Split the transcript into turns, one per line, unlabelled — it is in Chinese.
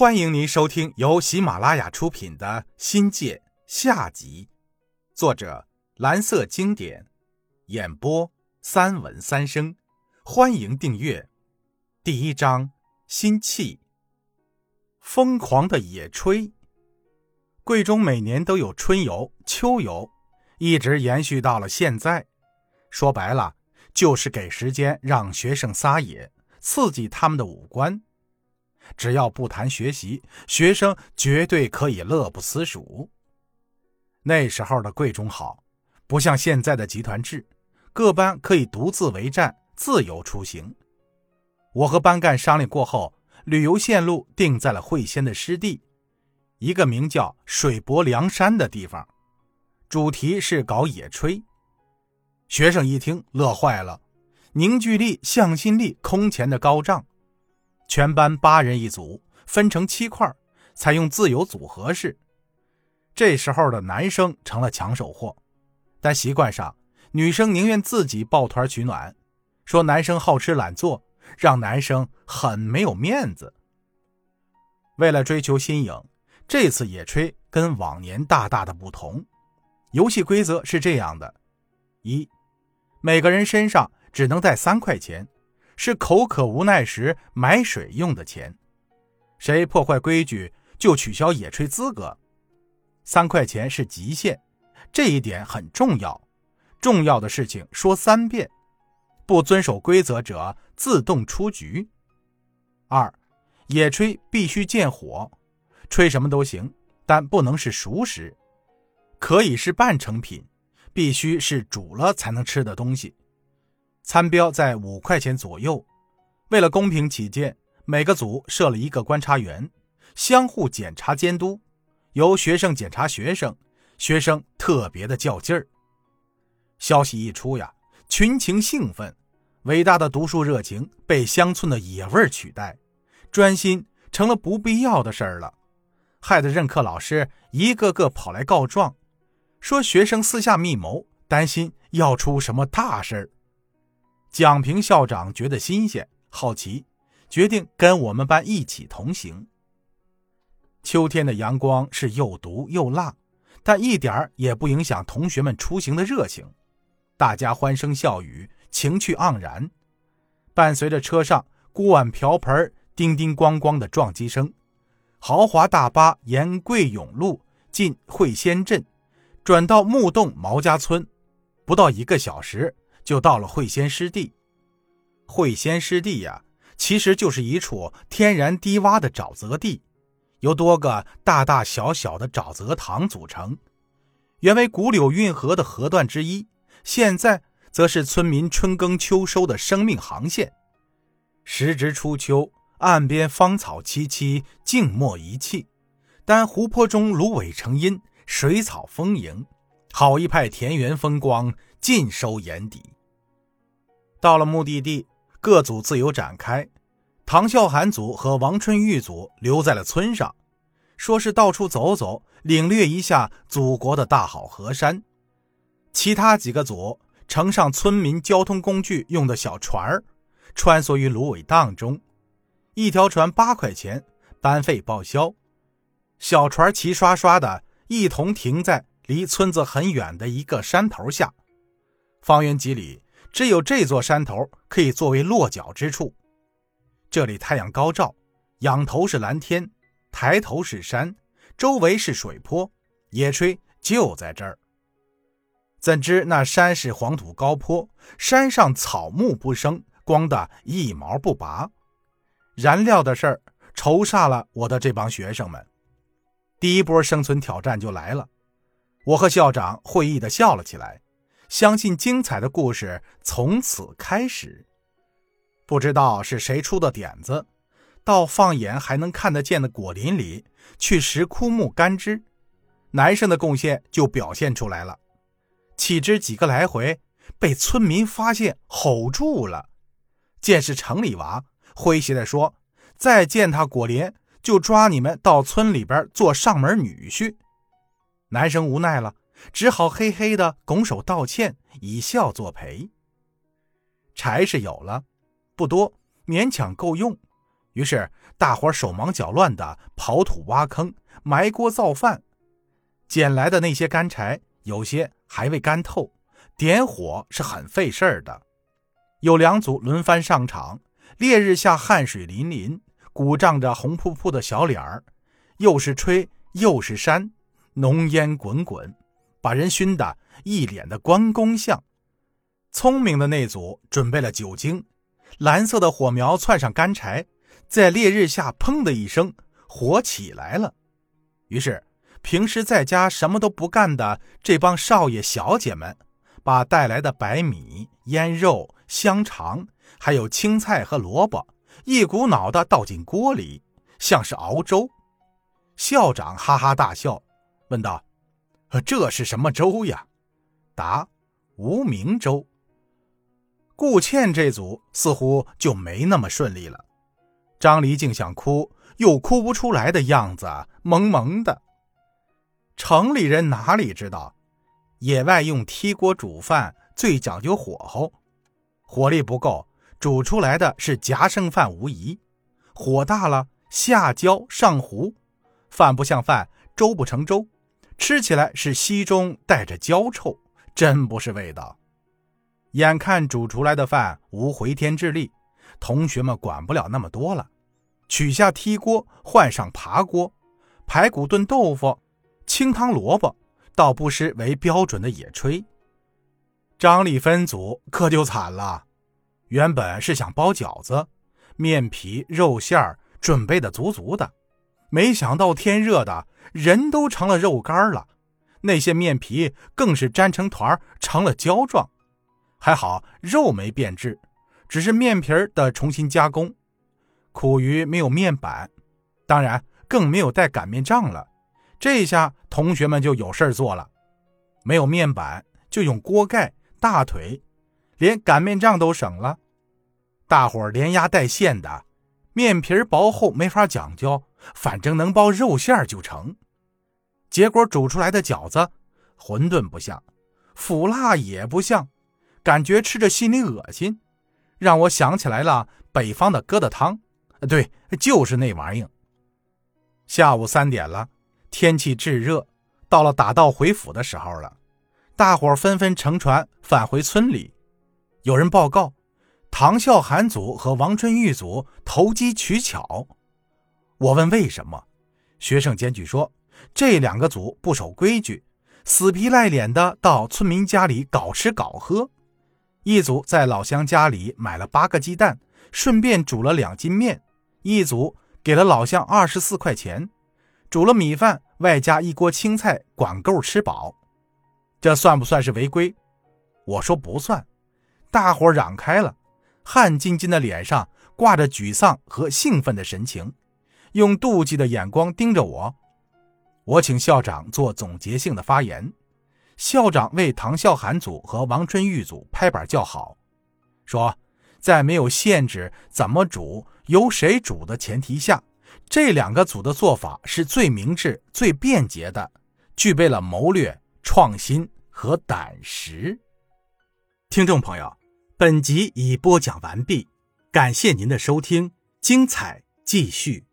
欢迎您收听由喜马拉雅出品的《新界》下集，作者蓝色经典，演播三文三生。欢迎订阅。第一章：心气。疯狂的野炊。贵中每年都有春游、秋游，一直延续到了现在。说白了，就是给时间让学生撒野，刺激他们的五官。只要不谈学习，学生绝对可以乐不思蜀。那时候的贵中好，不像现在的集团制，各班可以独自为战，自由出行。我和班干商量过后，旅游线路定在了会仙的湿地，一个名叫水泊梁山的地方，主题是搞野炊。学生一听乐坏了，凝聚力、向心力空前的高涨。全班八人一组，分成七块，采用自由组合式。这时候的男生成了抢手货，但习惯上，女生宁愿自己抱团取暖，说男生好吃懒做，让男生很没有面子。为了追求新颖，这次野炊跟往年大大的不同。游戏规则是这样的：一，每个人身上只能带三块钱。是口渴无奈时买水用的钱，谁破坏规矩就取消野炊资格。三块钱是极限，这一点很重要。重要的事情说三遍，不遵守规则者自动出局。二，野炊必须见火，吹什么都行，但不能是熟食，可以是半成品，必须是煮了才能吃的东西。餐标在五块钱左右。为了公平起见，每个组设了一个观察员，相互检查监督。由学生检查学生，学生特别的较劲儿。消息一出呀，群情兴奋，伟大的读书热情被乡村的野味取代，专心成了不必要的事儿了，害得任课老师一个个跑来告状，说学生私下密谋，担心要出什么大事儿。蒋平校长觉得新鲜、好奇，决定跟我们班一起同行。秋天的阳光是又毒又辣，但一点也不影响同学们出行的热情。大家欢声笑语，情趣盎然。伴随着车上锅碗瓢盆叮叮咣咣的撞击声，豪华大巴沿桂永路进会仙镇，转到木洞毛家村，不到一个小时。就到了会仙湿地。会仙湿地呀，其实就是一处天然低洼的沼泽地，由多个大大小小的沼泽塘组成。原为古柳运河的河段之一，现在则是村民春耕秋收的生命航线。时值初秋，岸边芳草萋萋，静默一气，但湖泊中芦苇成荫，水草丰盈，好一派田园风光。尽收眼底。到了目的地，各组自由展开。唐孝涵组和王春玉组留在了村上，说是到处走走，领略一下祖国的大好河山。其他几个组乘上村民交通工具用的小船儿，穿梭于芦苇荡中。一条船八块钱，班费报销。小船齐刷刷的一同停在离村子很远的一个山头下。方圆几里，只有这座山头可以作为落脚之处。这里太阳高照，仰头是蓝天，抬头是山，周围是水坡，野炊就在这儿。怎知那山是黄土高坡，山上草木不生，光的一毛不拔。燃料的事儿愁煞了我的这帮学生们。第一波生存挑战就来了，我和校长会意的笑了起来。相信精彩的故事从此开始。不知道是谁出的点子，到放眼还能看得见的果林里去拾枯木干枝，男生的贡献就表现出来了。岂知几个来回，被村民发现，吼住了。见是城里娃，诙谐地说：“再见他果林，就抓你们到村里边做上门女婿。”男生无奈了。只好嘿嘿的拱手道歉，以笑作陪。柴是有了，不多，勉强够用。于是大伙手忙脚乱的刨土挖坑、埋锅造饭。捡来的那些干柴，有些还未干透，点火是很费事儿的。有两组轮番上场，烈日下汗水淋淋，鼓胀着红扑扑的小脸儿，又是吹又是扇，浓烟滚滚，把人熏得一脸的关公相。聪明的那组准备了酒精，蓝色的火苗窜上干柴，在烈日下砰的一声，火起来了。于是，平时在家什么都不干的这帮少爷小姐们，把带来的白米、腌肉、香肠，还有青菜和萝卜，一股脑的倒进锅里，像是熬粥。校长哈哈大笑，问道：“这是什么粥呀？”答：“无名粥。”顾倩这组似乎就没那么顺利了，张离竟想哭，又哭不出来的样子，萌萌的。城里人哪里知道，野外用踢锅煮饭最讲究火候，火力不够，煮出来的是夹生饭无疑。火大了，下焦上糊，饭不像饭，粥不成粥，吃起来是稀中带着焦臭，真不是味道。眼看煮出来的饭无回天之力，同学们管不了那么多了，取下踢锅，换上爬锅，排骨炖豆腐，清汤萝卜，倒不失为标准的野炊。张丽分组可就惨了，原本是想包饺子，面皮、肉馅儿准备的足足的，没想到天热的，人都成了肉干了，那些面皮更是粘成团，成了胶状。还好肉没变质，只是面皮的重新加工。苦于没有面板，当然更没有带擀面杖了。这下同学们就有事做了，没有面板就用锅盖、大腿，连擀面杖都省了。大伙连压带线的，面皮薄厚没法讲究，反正能包肉馅就成。结果煮出来的饺子，馄饨不像，腐辣也不像。感觉吃着心里恶心，让我想起来了北方的疙瘩汤，对，就是那玩意儿。下午三点了，天气炙热，到了打道回府的时候了。大伙纷纷乘船返回村里。有人报告，唐孝涵组和王春玉组投机取巧。我问为什么，学生检举说这两个组不守规矩，死皮赖脸的到村民家里搞吃搞喝。一组在老乡家里买了八个鸡蛋，顺便煮了两斤面。一组给了老乡二十四块钱，煮了米饭，外加一锅青菜，管够吃饱。这算不算是违规？我说不算。大伙嚷开了，汗津津的脸上挂着沮丧和兴奋的神情，用妒忌的眼光盯着我。我请校长做总结性的发言。校长为唐孝涵组和王春玉组拍板叫好，说：“在没有限制怎么煮、由谁煮的前提下，这两个组的做法是最明智、最便捷的，具备了谋略、创新和胆识。”听众朋友，本集已播讲完毕，感谢您的收听，精彩继续。